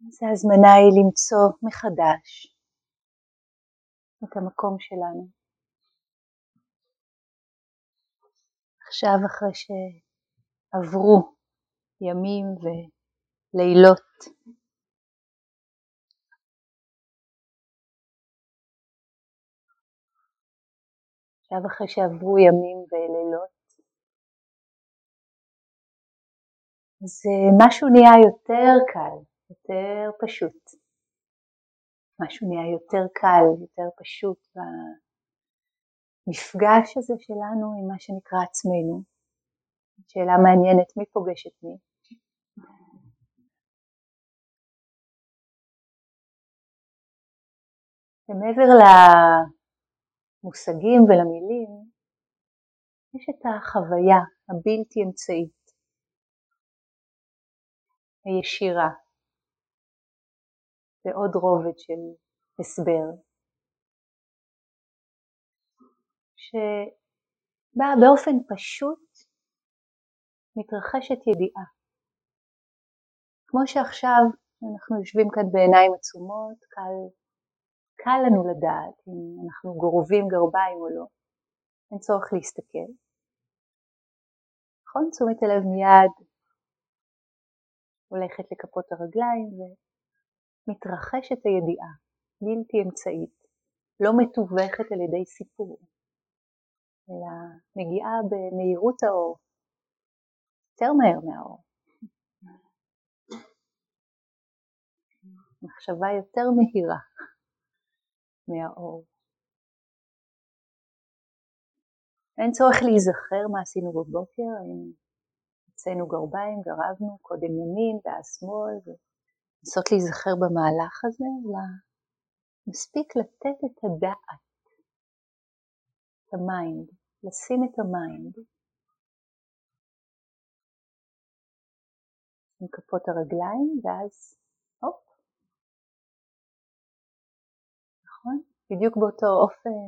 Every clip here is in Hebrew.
אז ההזמנה היא למצוא מחדש את המקום שלנו. עכשיו אחרי שעברו ימים ולילות עכשיו אחרי שעברו ימים ולילות אז אה, משהו נהיה יותר קל, יותר פשוט. משהו נהיה יותר קל, יותר פשוט במפגש הזה שלנו עם מה שנקרא עצמנו. שאלה מעניינת, מי פוגש את מי? ומעבר למושגים ולמילים, יש את החוויה הבלתי אמצעית הישירה. ועוד רובד של הסבר, שבה באופן פשוט מתרחשת ידיעה. כמו שעכשיו אנחנו יושבים כאן בעיניים עצומות, קל, קל לנו לדעת אם אנחנו גורבים גרביים או לא, אין צורך להסתכל. נכון? תשומת הלב מיד הולכת לכפות הרגליים ומתרחשת הידיעה, בלתי אמצעית, לא מתווכת על ידי סיפור, אלא מגיעה במהירות האור, יותר מהר מהאור. מחשבה יותר מהירה מהאור. אין צורך להיזכר מה עשינו בבוקר, האם הוצאנו גרביים, גרבנו, קודם ימין ואז שמאל, ולנסות להיזכר במהלך הזה, אלא מספיק לתת את הדעת, את ה mind, לשים את ה mind עם כפות הרגליים, ואז הופ, נכון? בדיוק באותו אופן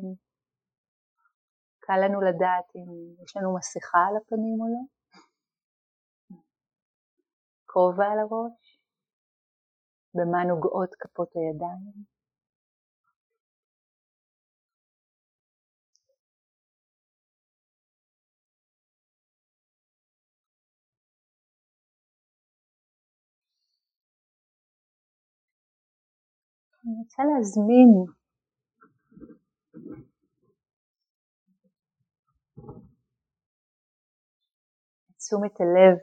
קל לנו לדעת אם יש לנו מסכה על הפנים או לא. כובע על הראש, במה נוגעות כפות הידיים. אני רוצה להזמין את תשומת הלב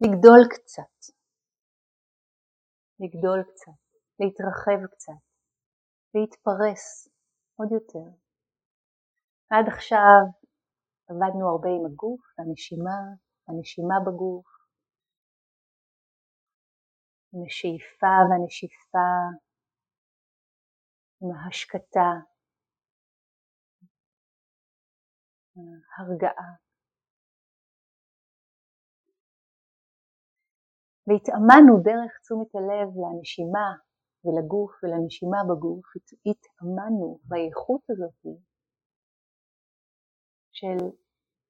לגדול קצת, לגדול קצת, להתרחב קצת, להתפרס עוד יותר. עד עכשיו עבדנו הרבה עם הגוף, הנשימה, הנשימה בגוף, עם השאיפה והנשיפה, עם ההשקטה, הרגעה. והתאמנו דרך תשומת הלב לנשימה ולגוף ולנשימה בגוף, התאמנו באיכות הזאת של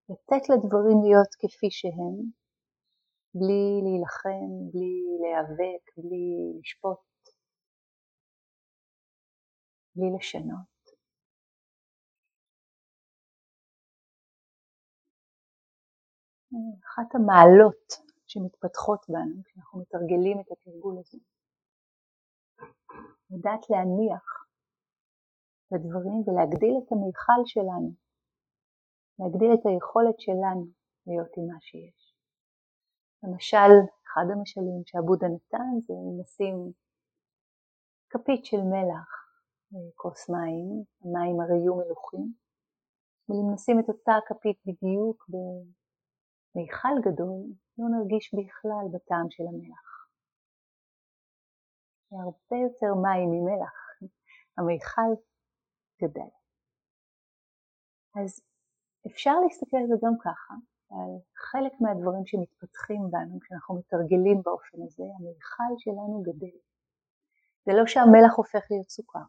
לתת לדברים להיות כפי שהם, בלי להילחם, בלי להיאבק, בלי לשפוט, בלי לשנות. אחת המעלות שמתפתחות בנו כשאנחנו מתרגלים את התרגול הזה. לדעת להניח לדברים ולהגדיל את המיכל שלנו, להגדיל את היכולת שלנו להיות עם מה שיש. למשל, אחד המשלים שעבודה נתן זה לשים כפית של מלח, כוס מים, המים הרי יהיו מלוכים, ואם נשים את אותה כפית בדיוק במיכל גדול, לא נרגיש בכלל בטעם של המלח. הרבה יותר מים ממלח, המיכל גדל. אז אפשר להסתכל על זה גם ככה, על חלק מהדברים שמתפתחים בנו כשאנחנו מתרגלים באופן הזה, המיכל שלנו גדל. זה לא שהמלח הופך להיות סוכר.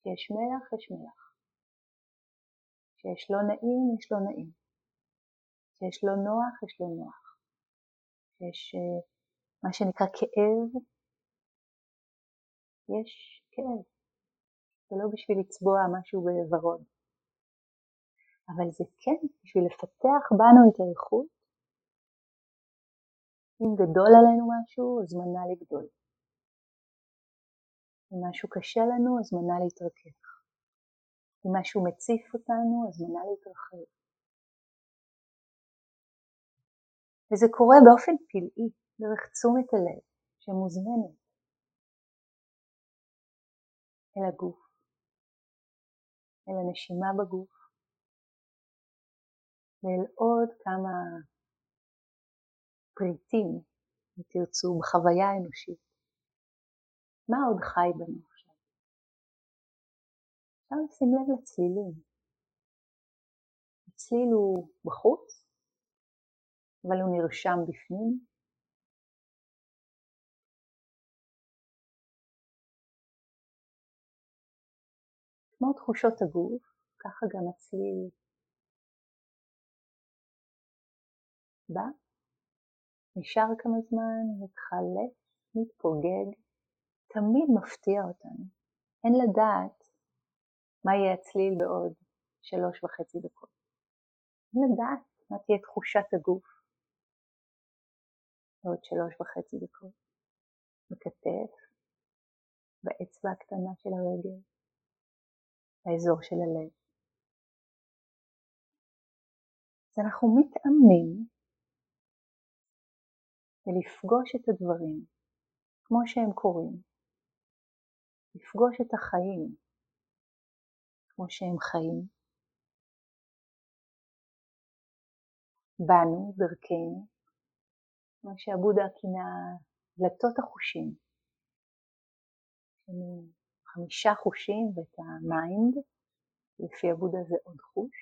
כשיש מלח, יש מלח. כשיש לא נעים, יש לא נעים. שיש לו נוח, יש לו נוח. שיש אה, מה שנקרא כאב, יש כאב. זה לא בשביל לצבוע משהו בוורוד. אבל זה כן בשביל לפתח בנו את האיכות. אם גדול עלינו משהו, הזמנה לגדול. אם משהו קשה לנו, הזמנה להתרכך. אם משהו מציף אותנו, הזמנה להתרחב. וזה קורה באופן פלאי, דרך תשומת הלב שמוזמנת אל הגוף, אל הנשימה בגוף, ואל עוד כמה פריטים, אם תרצו, בחוויה האנושית. מה עוד חי בנו עכשיו? אפשר לשים לב לצלילים. הצליל הוא בחוץ, אבל הוא נרשם בפנים. כמו תחושות הגוף, ככה גם הצליל בא, נשאר כמה זמן, מתחלף, מתפוגג, תמיד מפתיע אותנו. אין לדעת מה יהיה הצליל בעוד שלוש וחצי דקות. אין לדעת מה תהיה תחושת הגוף בעוד שלוש וחצי דקות. בכתף, באצבע הקטנה של הרגל, באזור של הלב. אז אנחנו מתאמנים ולפגוש את הדברים כמו שהם קורים, לפגוש את החיים כמו שהם חיים, בנו, דרכנו, מה שהבודהה כינה דלתות החושים. חמישה חושים ואת ה mind, לפי הבודהה זה עוד חוש.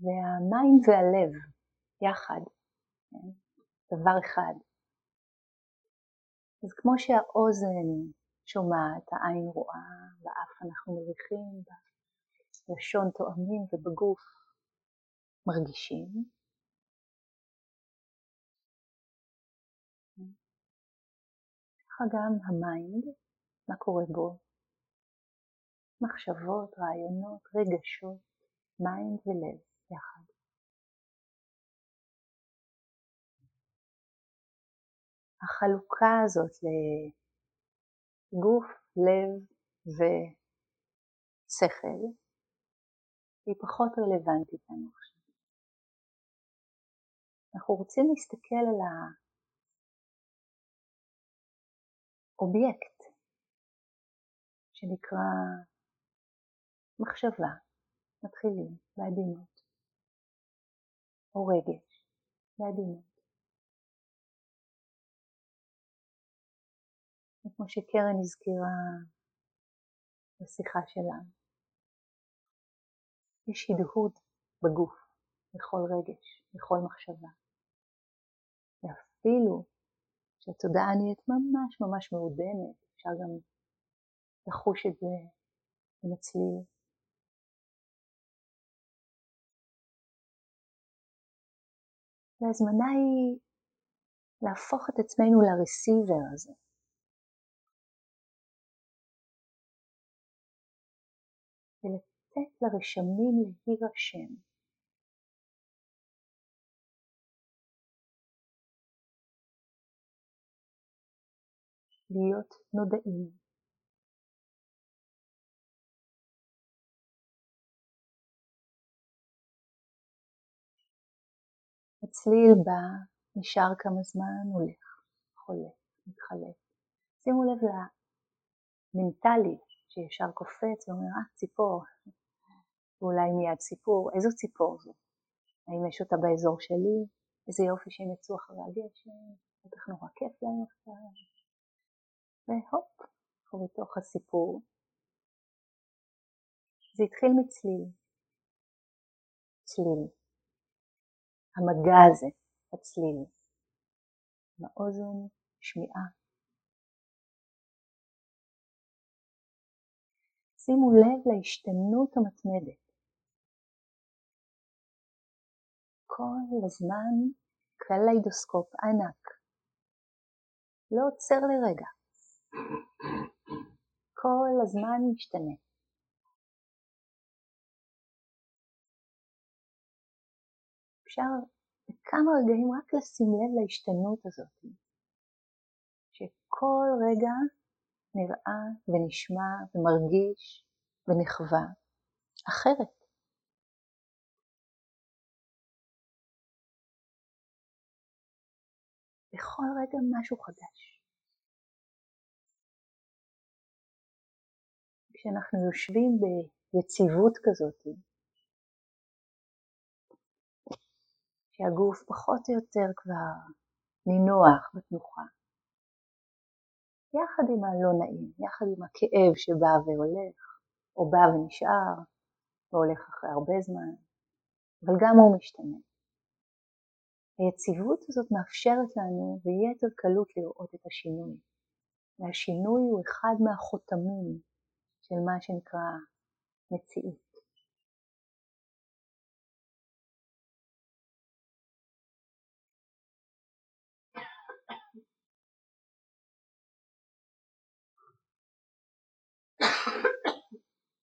וה mind והלב יחד, כן? דבר אחד. אז כמו שהאוזן שומעת, העין רואה, באף אנחנו מריחים, בלשון טועמים ובגוף מרגישים, ככה גם ה mind, מה קורה בו? מחשבות, רעיונות, רגשות, mind ולב יחד. החלוקה הזאת לגוף, לב ושכל היא פחות רלוונטית לנו עכשיו. אנחנו רוצים להסתכל על האובייקט שנקרא מחשבה, מתחילים בעדינות, או רגש, בעדינות. כמו שקרן הזכירה בשיחה שלנו. יש הדהוד בגוף, בכל רגש, בכל מחשבה. ואפילו שהתודעה נהיית ממש ממש מעודנת, אפשר גם לחוש את זה עם הצליל. והזמנה היא להפוך את עצמנו לרסיבר הזה. ולתת לרשמים להירשם. להיות נודעים. הצליל בא, נשאר כמה זמן, הולך, חולף, מתחלף. שימו לב למנטלי שישר קופץ ואומר, אה, ציפור, ואולי מיד סיפור, איזו ציפור זו? האם יש אותה באזור שלי? איזה יופי שהם יצאו אחרי הגשם, בטח נורא כיף להם עכשיו. והופ, אנחנו בתוך הסיפור. זה התחיל מצליל. צליל. המגע הזה, הצליל. באוזן, שמיעה. שימו לב להשתנות המתמדת. כל הזמן קליידוסקופ ענק, לא עוצר לרגע. כל הזמן משתנה. אפשר בכמה רגעים רק לשים לב להשתנות הזאת, שכל רגע נראה ונשמע ומרגיש ונחווה אחרת. בכל רגע משהו חדש. כשאנחנו יושבים ביציבות כזאת, שהגוף פחות או יותר כבר נינוח בתנוחה, יחד עם הלא נעים, יחד עם הכאב שבא והולך, או בא ונשאר, והולך אחרי הרבה זמן, אבל גם הוא משתנה. היציבות הזאת מאפשרת לנו ביתר קלות לראות את השינוי. והשינוי הוא אחד מהחותמים של מה שנקרא מציאות.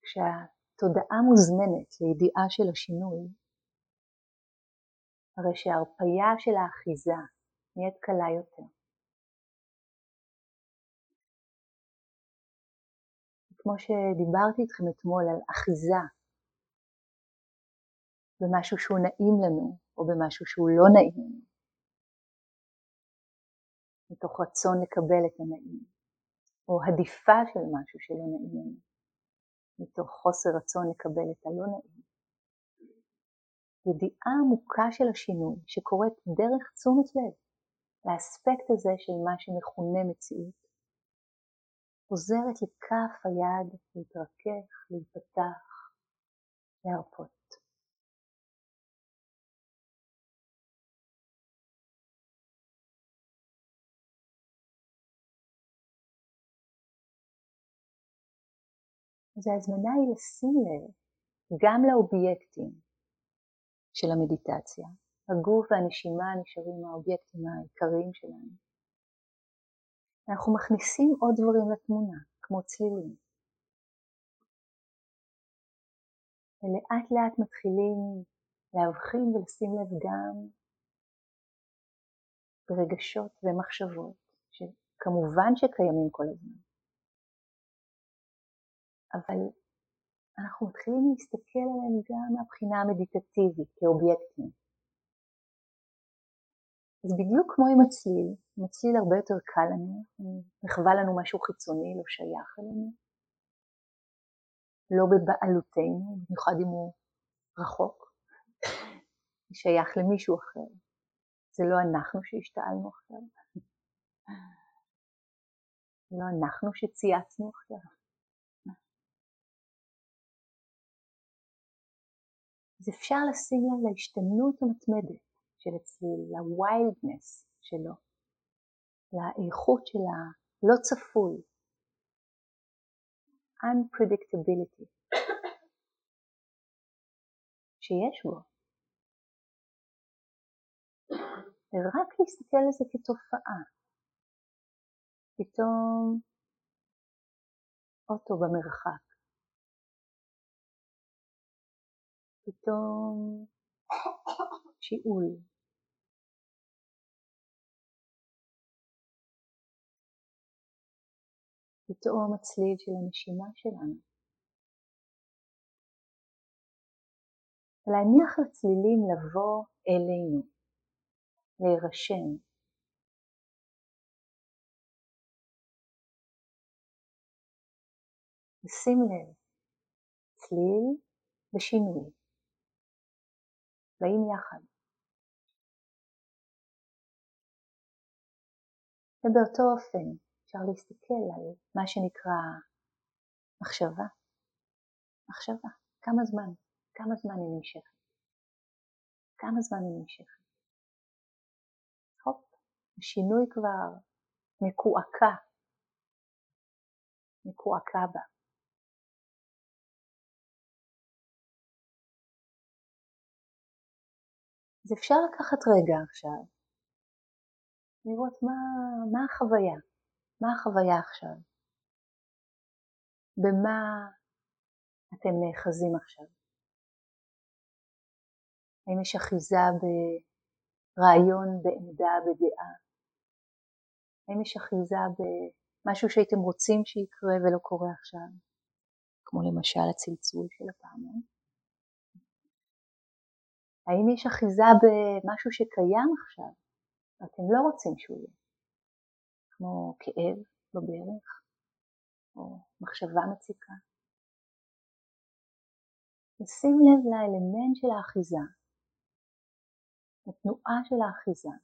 כשהתודעה מוזמנת לידיעה של השינוי, הרי שההרפייה של האחיזה נהיית קלה יותר. כמו שדיברתי איתכם אתמול על אחיזה במשהו שהוא נעים לנו או במשהו שהוא לא נעים לנו, מתוך רצון לקבל את הנעים, או הדיפה של משהו שלא נעים לנו. מתוך חוסר רצון לקבל את הלא נעים. ידיעה עמוקה של השינוי שקורית דרך תשומת לב לאספקט הזה של מה שמכונה מציאות, עוזרת לכף היד להתרכך, להיפתח, להרפות. אז ההזמנה היא לשים לב גם לאובייקטים של המדיטציה. הגוף והנשימה נשארים האובייקטים העיקריים שלנו. אנחנו מכניסים עוד דברים לתמונה, כמו צלילים. ולאט לאט מתחילים להבחין ולשים לב גם ברגשות ומחשבות, שכמובן שקיימים כל הזמן. אבל אנחנו מתחילים להסתכל עליהם גם מהבחינה המדיטטיבית, כאובייקטים. אז בדיוק כמו עם הצליל, הצליל הרבה יותר קל לנו, נחווה לנו משהו חיצוני, לא שייך אלינו, לא בבעלותנו, במיוחד אם הוא רחוק, שייך למישהו אחר. זה לא אנחנו שהשתעלנו עכשיו, זה לא אנחנו שצייצנו עכשיו. אז אפשר לשים לב להשתנות המתמדת של הצליל, לוויילדנס שלו, לאיכות של הלא צפוי, unpredictability שיש בו. ורק להסתכל על זה כתופעה. פתאום אוטו במרחק, פתאום שיעול. פתאום הצליל של הנשימה שלנו. להניח לצלילים לבוא אלינו, להירשם. ושים לב, צליל ושינוי. באים יחד. ובאותו אופן אפשר להסתכל על מה שנקרא מחשבה. מחשבה, כמה זמן, כמה זמן היא נמשכת. כמה זמן היא נמשכת. הופ, השינוי כבר מקועקע, מקועקע בה. אז אפשר לקחת רגע עכשיו לראות מה, מה החוויה, מה החוויה עכשיו, במה אתם נאחזים עכשיו. האם יש אחיזה ברעיון, בעמדה, בדעה? האם יש אחיזה במשהו שהייתם רוצים שיקרה ולא קורה עכשיו? כמו למשל הצלצול של הפעמון. האם יש אחיזה במשהו שקיים עכשיו ואתם לא רוצים שהוא יהיה? כמו כאב בברך או מחשבה מציקה. לשים לב לאלמנט של האחיזה, לתנועה של האחיזה,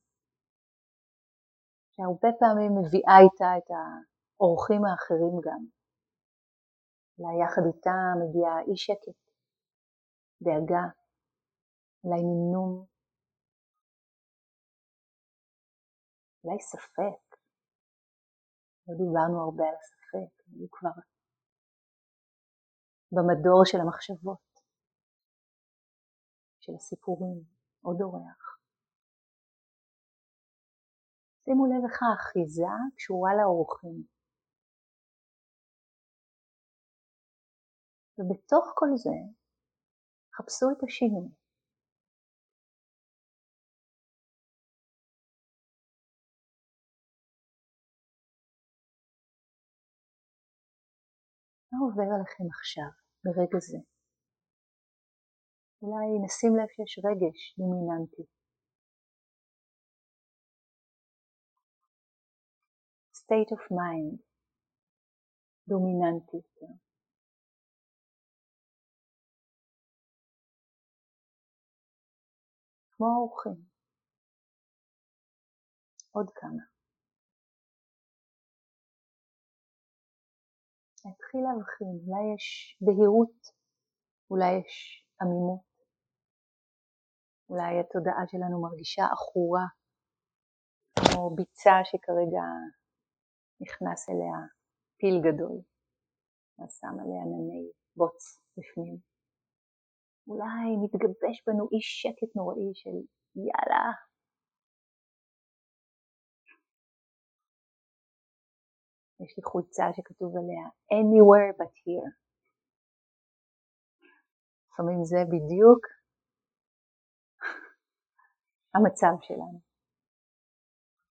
שהרבה פעמים מביאה איתה את האורחים האחרים גם. אולי יחד איתה מגיעה אי שקט, דאגה, אולי נמנום, אולי ספק. לא דיברנו הרבה על הספק, היו כבר במדור של המחשבות, של הסיפורים, עוד אורח. שימו לב איך האחיזה קשורה לאורחים. ובתוך כל זה, חפשו את השינוי. מה עובר עליכם עכשיו, ברגע זה? אולי נשים לב שיש רגש דומיננטי. state of mind דומיננטי. כמו האורחים. עוד כמה. להתחיל להבחין, אולי יש בהירות, אולי יש עמימות, אולי התודעה שלנו מרגישה עכורה, כמו ביצה שכרגע נכנס אליה פיל גדול, ושם עליה ענני בוץ בפנים. אולי מתגבש בנו אי שקט נוראי של יאללה. יש לי חולצה שכתוב עליה anywhere but here. לפעמים זה בדיוק המצב שלנו.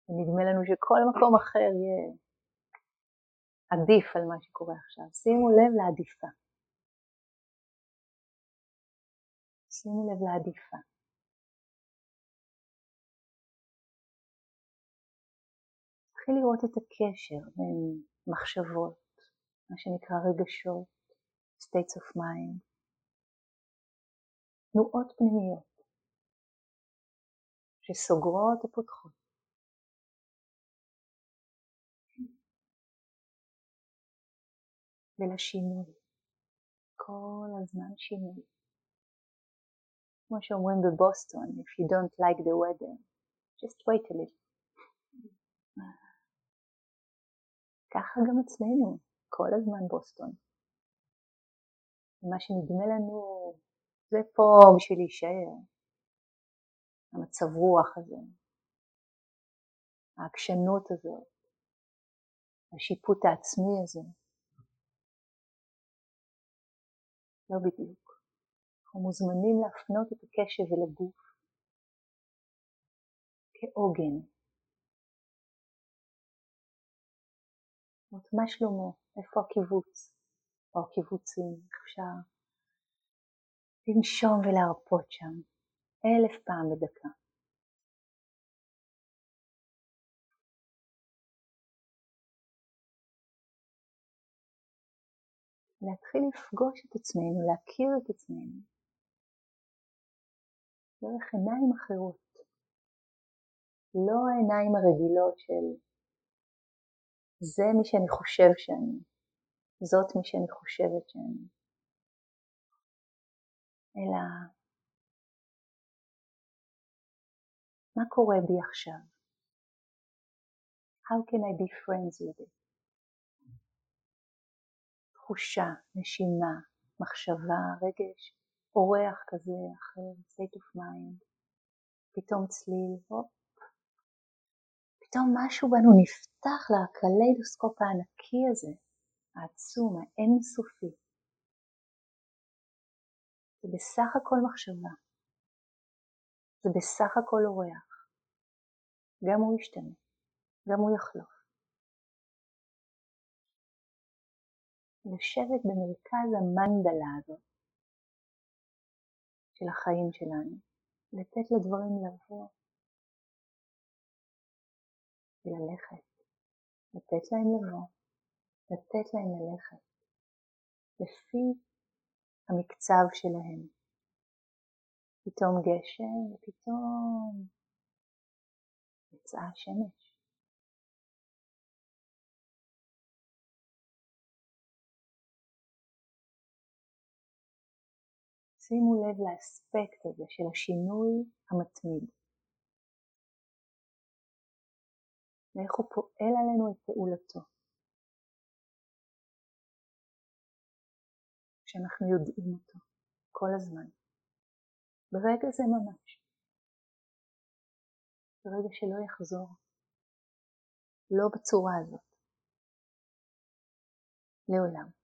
ונדמה לנו שכל מקום אחר יהיה עדיף על מה שקורה עכשיו. שימו לב לעדיפה. שימו לב לעדיפה. תתחיל לראות את הקשר בין מחשבות, מה שנקרא רגשות, states of mind, תנועות פנימיות שסוגרות ופותחות. ולשינוי. כל הזמן שינוי. כמו שאומרים בבוסטון, if you don't like the weather, just wait a little. ככה גם אצלנו, כל הזמן בוסטון. מה שנדמה לנו, זה פה בשביל להישאר. המצב רוח הזה, העקשנות הזאת, השיפוט העצמי הזה. לא בדיוק. אנחנו מוזמנים להפנות את הקשב אל הגוף כעוגן. זאת מה שלמה? איפה הקיבוץ? או הקיבוצים? אפשר לנשום ולהרפות שם אלף פעם בדקה. להתחיל לפגוש את עצמנו, להכיר את עצמנו, דרך עיניים אחרות, לא העיניים הרגילות של זה מי שאני חושב שאני, זאת מי שאני חושבת שאני, אלא מה קורה בי עכשיו? How can I be friends with it? תחושה, נשימה, מחשבה, רגש, אורח כזה, אחר, state of mind, פתאום צליל, הופ, פתאום משהו בנו נפתח לקליידוסקופ הענקי הזה, העצום, האינסופי. זה בסך הכל מחשבה. זה בסך הכל אורח. גם הוא ישתנה, גם הוא יחלוף. לשבת במרכז המנדלה הזאת של החיים שלנו, לתת לדברים לבוא וללכת, לתת להם לבוא, לתת להם ללכת, לפי המקצב שלהם. פתאום גשם ופתאום יצאה השמש. שימו לב לאספקט הזה של השינוי המתמיד. ואיך הוא פועל עלינו את פעולתו. כשאנחנו יודעים אותו כל הזמן. ברגע זה ממש. ברגע שלא יחזור. לא בצורה הזאת. לעולם.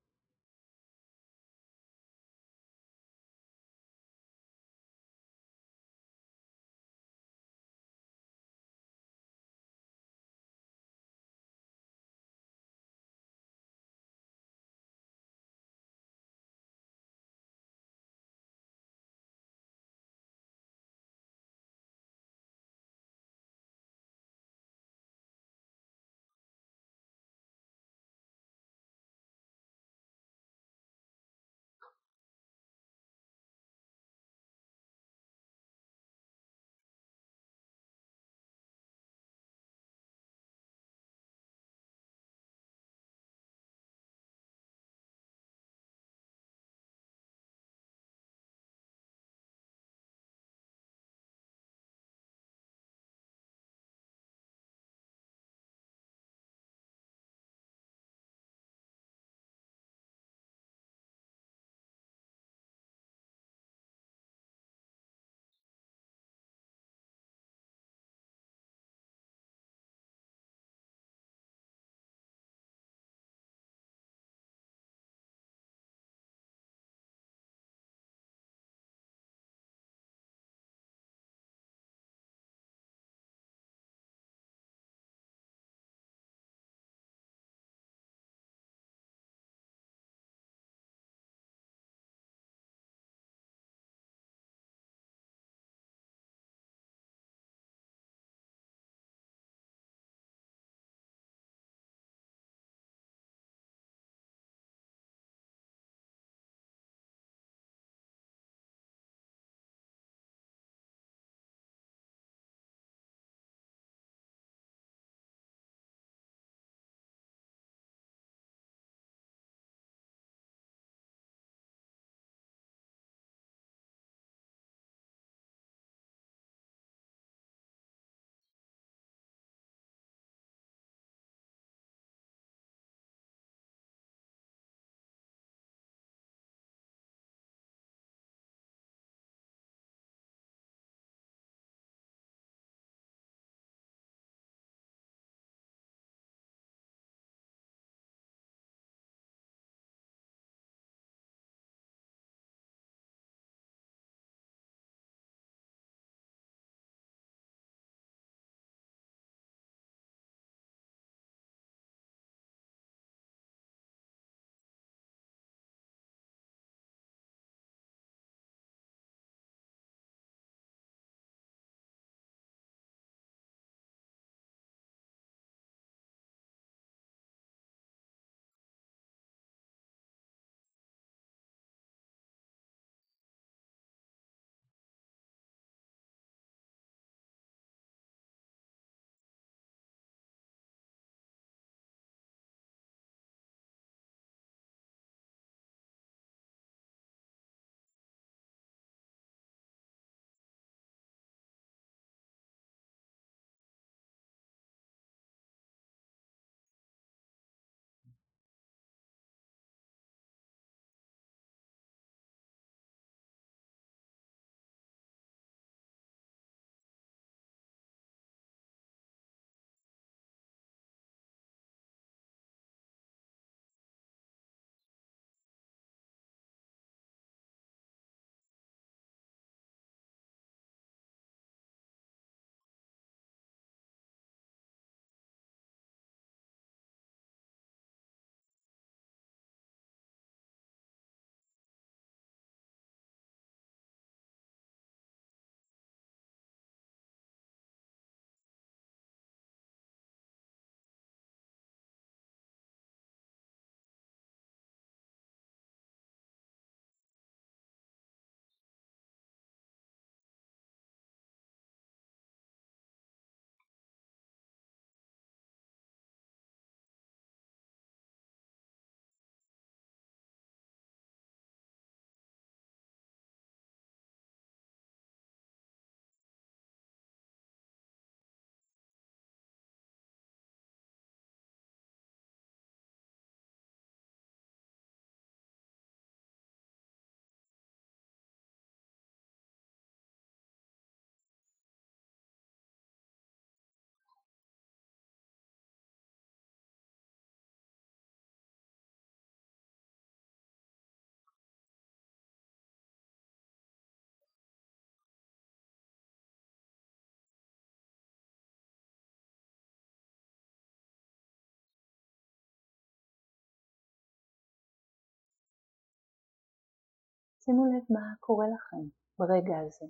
שימו לב מה קורה לכם ברגע הזה,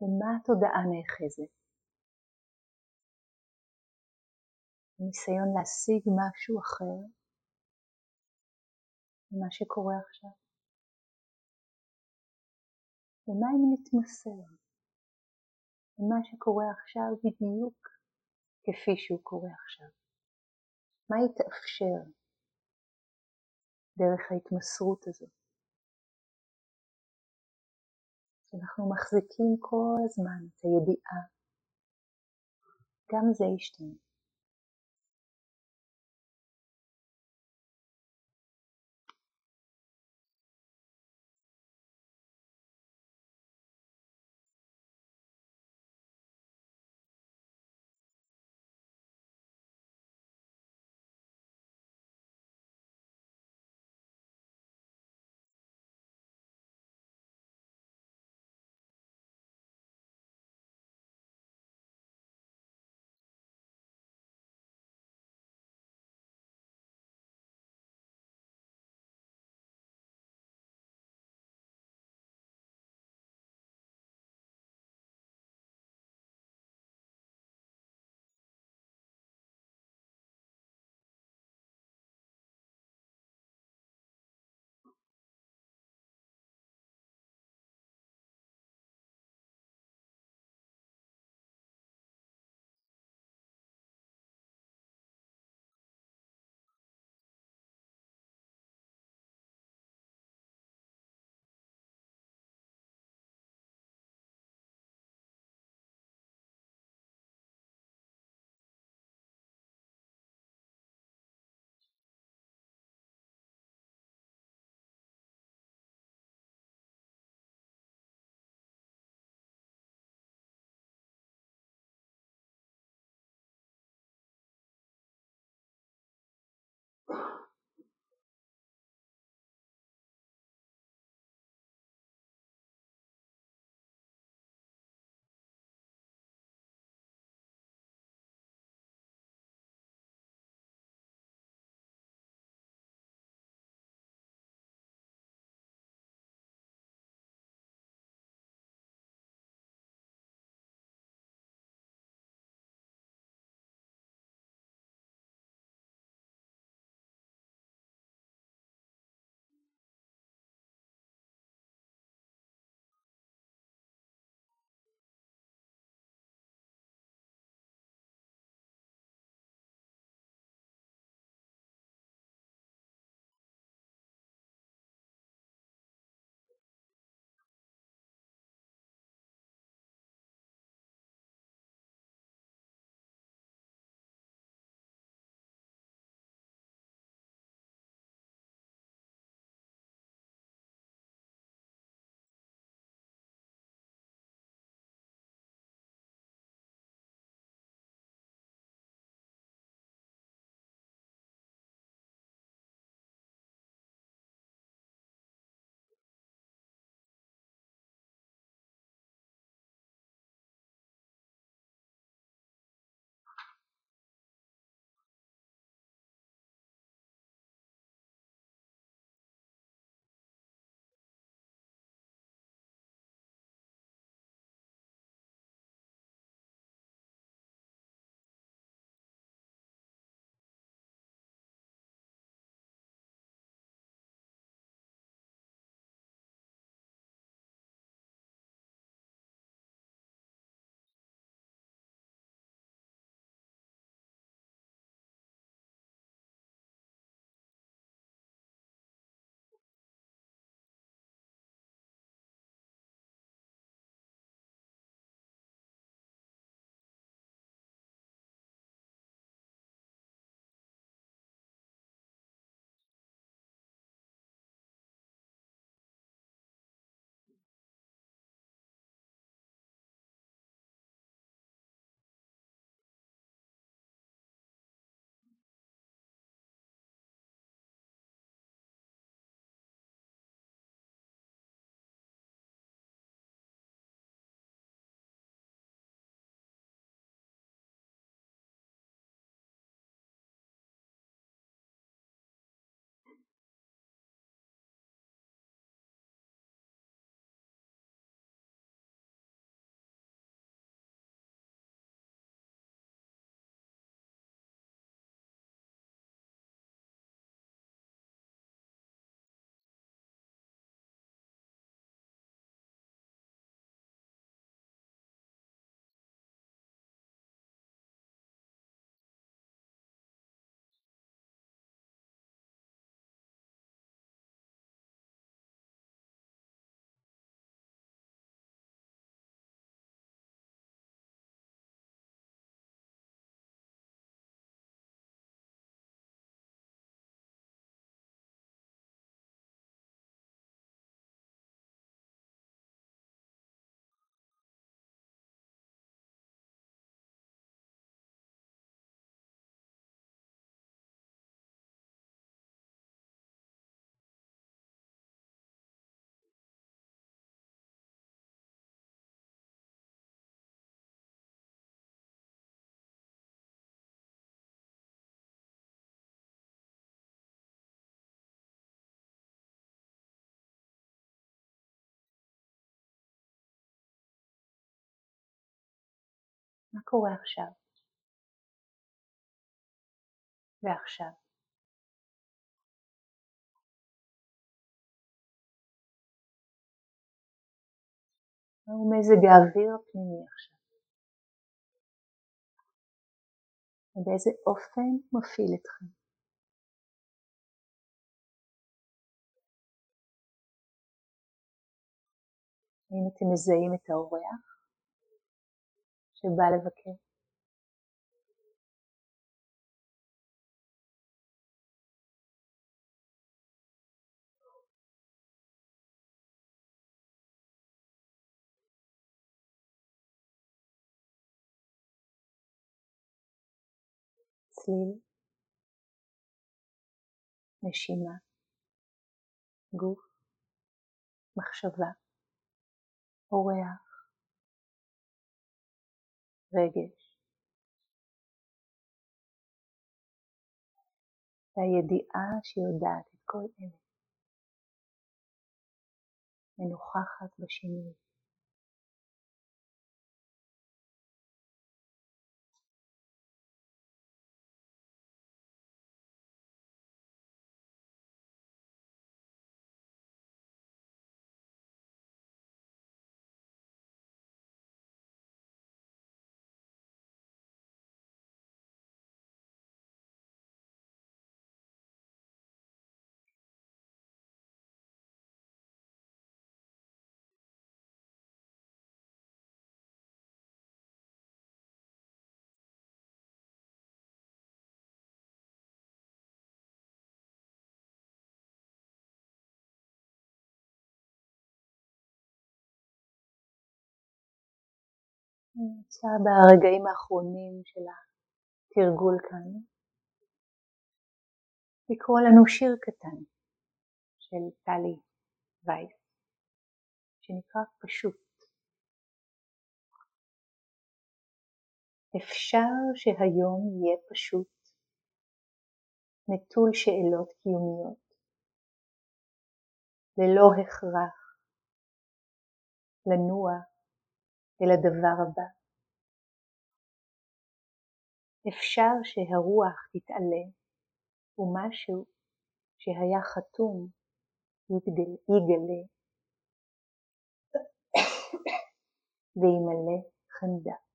ומה התודעה נאחזת. ניסיון להשיג משהו אחר ממה שקורה עכשיו. ומה אם נתמסר למה שקורה עכשיו בדיוק כפי שהוא קורה עכשיו? מה יתאפשר דרך ההתמסרות הזאת? שאנחנו מחזיקים כל הזמן את הידיעה, גם זה ישתנה. מה קורה עכשיו? ועכשיו. מהו מזג האוויר הפנימי עכשיו? ובאיזה אופן מפעיל אתכם? האם אתם מזהים את האורח שבא לבקר? צליל, נשימה, גוף, מחשבה, אורח, רגש, והידיעה שיודעת את כל אלה, מנוכחת בשינוי. רוצה ברגעים האחרונים של התרגול כאן לקרוא לנו שיר קטן של טלי וייס שנקרא פשוט. אפשר שהיום יהיה פשוט, נטול שאלות קיומיות, ללא הכרח, לנוע אל הדבר הבא. אפשר שהרוח תתעלה ומשהו שהיה חתום יגלה וימלא חמדה.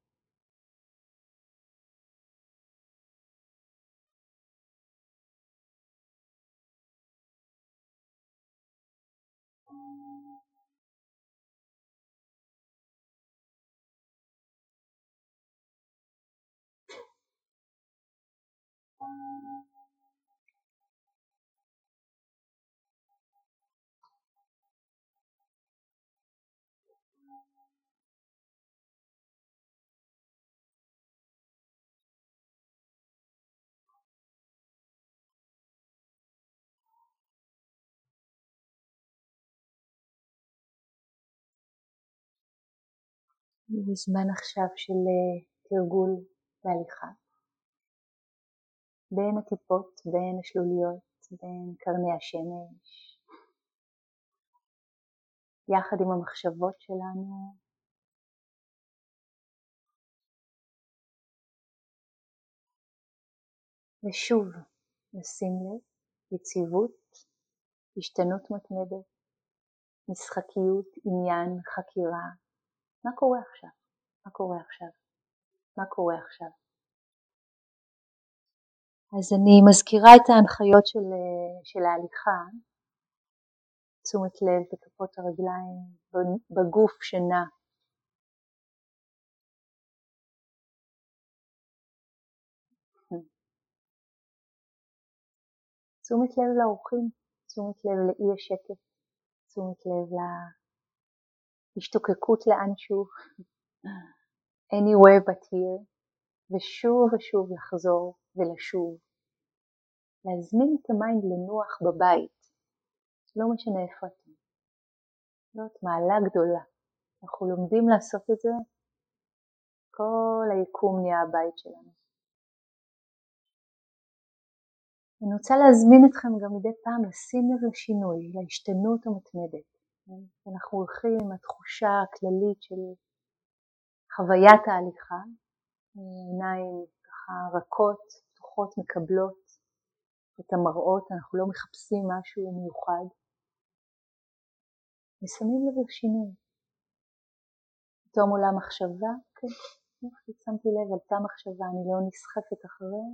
זה זמן עכשיו של אה, תרגול בהליכה. בין הטיפות, בין השלוליות, בין קרני השמש, יחד עם המחשבות שלנו. ושוב, לשים לב, יציבות, השתנות מתמדת, משחקיות, עניין, חקירה, מה קורה עכשיו? מה קורה עכשיו? מה קורה עכשיו? אז אני מזכירה את ההנחיות של, של ההליכה, תשומת לב בכפות הרגליים, בגוף שנע. תשומת לב לאורחים, תשומת לב לאי השקט, תשומת לב השתוקקות לאנשהו, anywhere but here, ושוב ושוב לחזור ולשוב. להזמין את ה mind לנוח בבית, לא משנה איפה אתם. זאת מעלה גדולה. אנחנו לומדים לעשות את זה, כל היקום נהיה הבית שלנו. אני רוצה להזמין אתכם גם מדי פעם לשים לב לשינוי, להשתנות המתמדת. אנחנו הולכים עם התחושה הכללית של חוויית ההליכה, עיניים ככה רכות, פתוחות, מקבלות את המראות, אנחנו לא מחפשים משהו מיוחד. ושמים לב לשינוי. פתאום עולה מחשבה, כן, יופי, שמתי לב, עלתה מחשבה, אני לא נסחפת אחריה,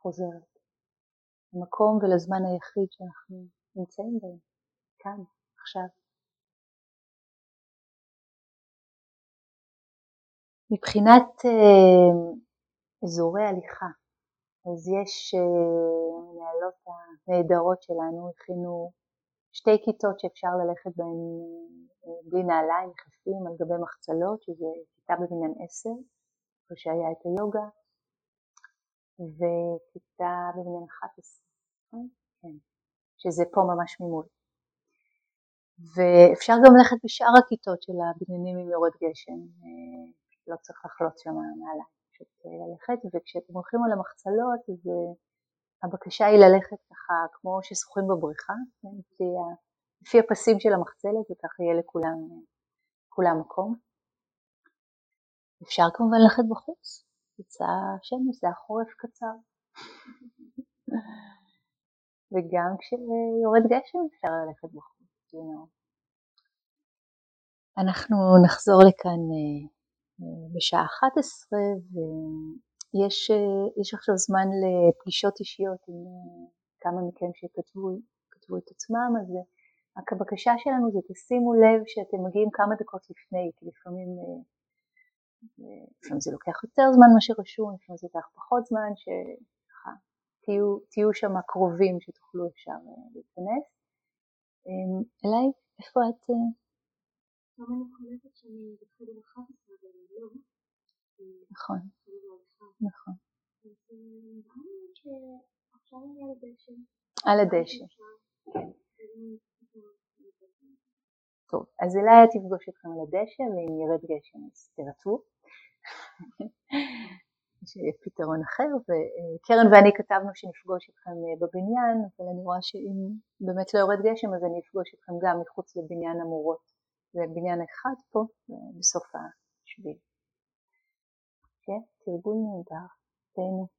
חוזרת. למקום ולזמן היחיד שאנחנו נמצאים בהם, כאן, עכשיו. מבחינת אה, אזורי הליכה, אז יש, אה, הנהדרות שלנו הכינו שתי כיתות שאפשר ללכת בהן אה, בלי נעליים, יחפים על גבי מחצלות, שזה כיתה בבניין עשר, איפה שהיה את היוגה, וכיתה בבניין 11, נכון? כן, שזה פה ממש ממול. ואפשר גם ללכת בשאר הכיתות של הבניינים עם יורד גשם, לא צריך לחלוץ שם נעליים, פשוט ללכת, וכשאתם הולכים על המחצלות אז הבקשה היא ללכת ככה כמו ששוחים בבריכה, כן, לפי, לפי הפסים של המחצלת וככה יהיה לכולם כולם מקום. אפשר כמובן ללכת בחוץ, יצא שמש, זה החורף קצר. וגם כשיורד גשם אפשר ללכת בחוץ, you know. אנחנו נחזור לכאן אה, אה, בשעה 11 ויש אה, עכשיו זמן לפגישות אישיות עם כמה מכם שכתבו את עצמם, אז רק הבקשה שלנו זה תשימו לב שאתם מגיעים כמה דקות לפני, כי לפעמים, לפעמים זה לוקח יותר זמן ממה שרשום, לפעמים זה לוקח פחות זמן, שככה תהיו, תהיו שם קרובים שתוכלו אפשר להיכנס. אליי, איפה את? גם אני חולקת שאני בחדר 11 אבל לא. נכון, נכון. על הדשא. טוב, אז אליי תפגוש אתכם על הדשא ואם ירד גשם אז תרצו. פתרון אחר, וקרן ואני כתבנו שנפגוש אתכם בבניין, אבל אני רואה שאם באמת לא יורד גשם אז אני אפגוש אתכם גם מחוץ לבניין המורות, זה בניין אחד פה בסוף השביל. כן, תרגול נהדר, תהנו.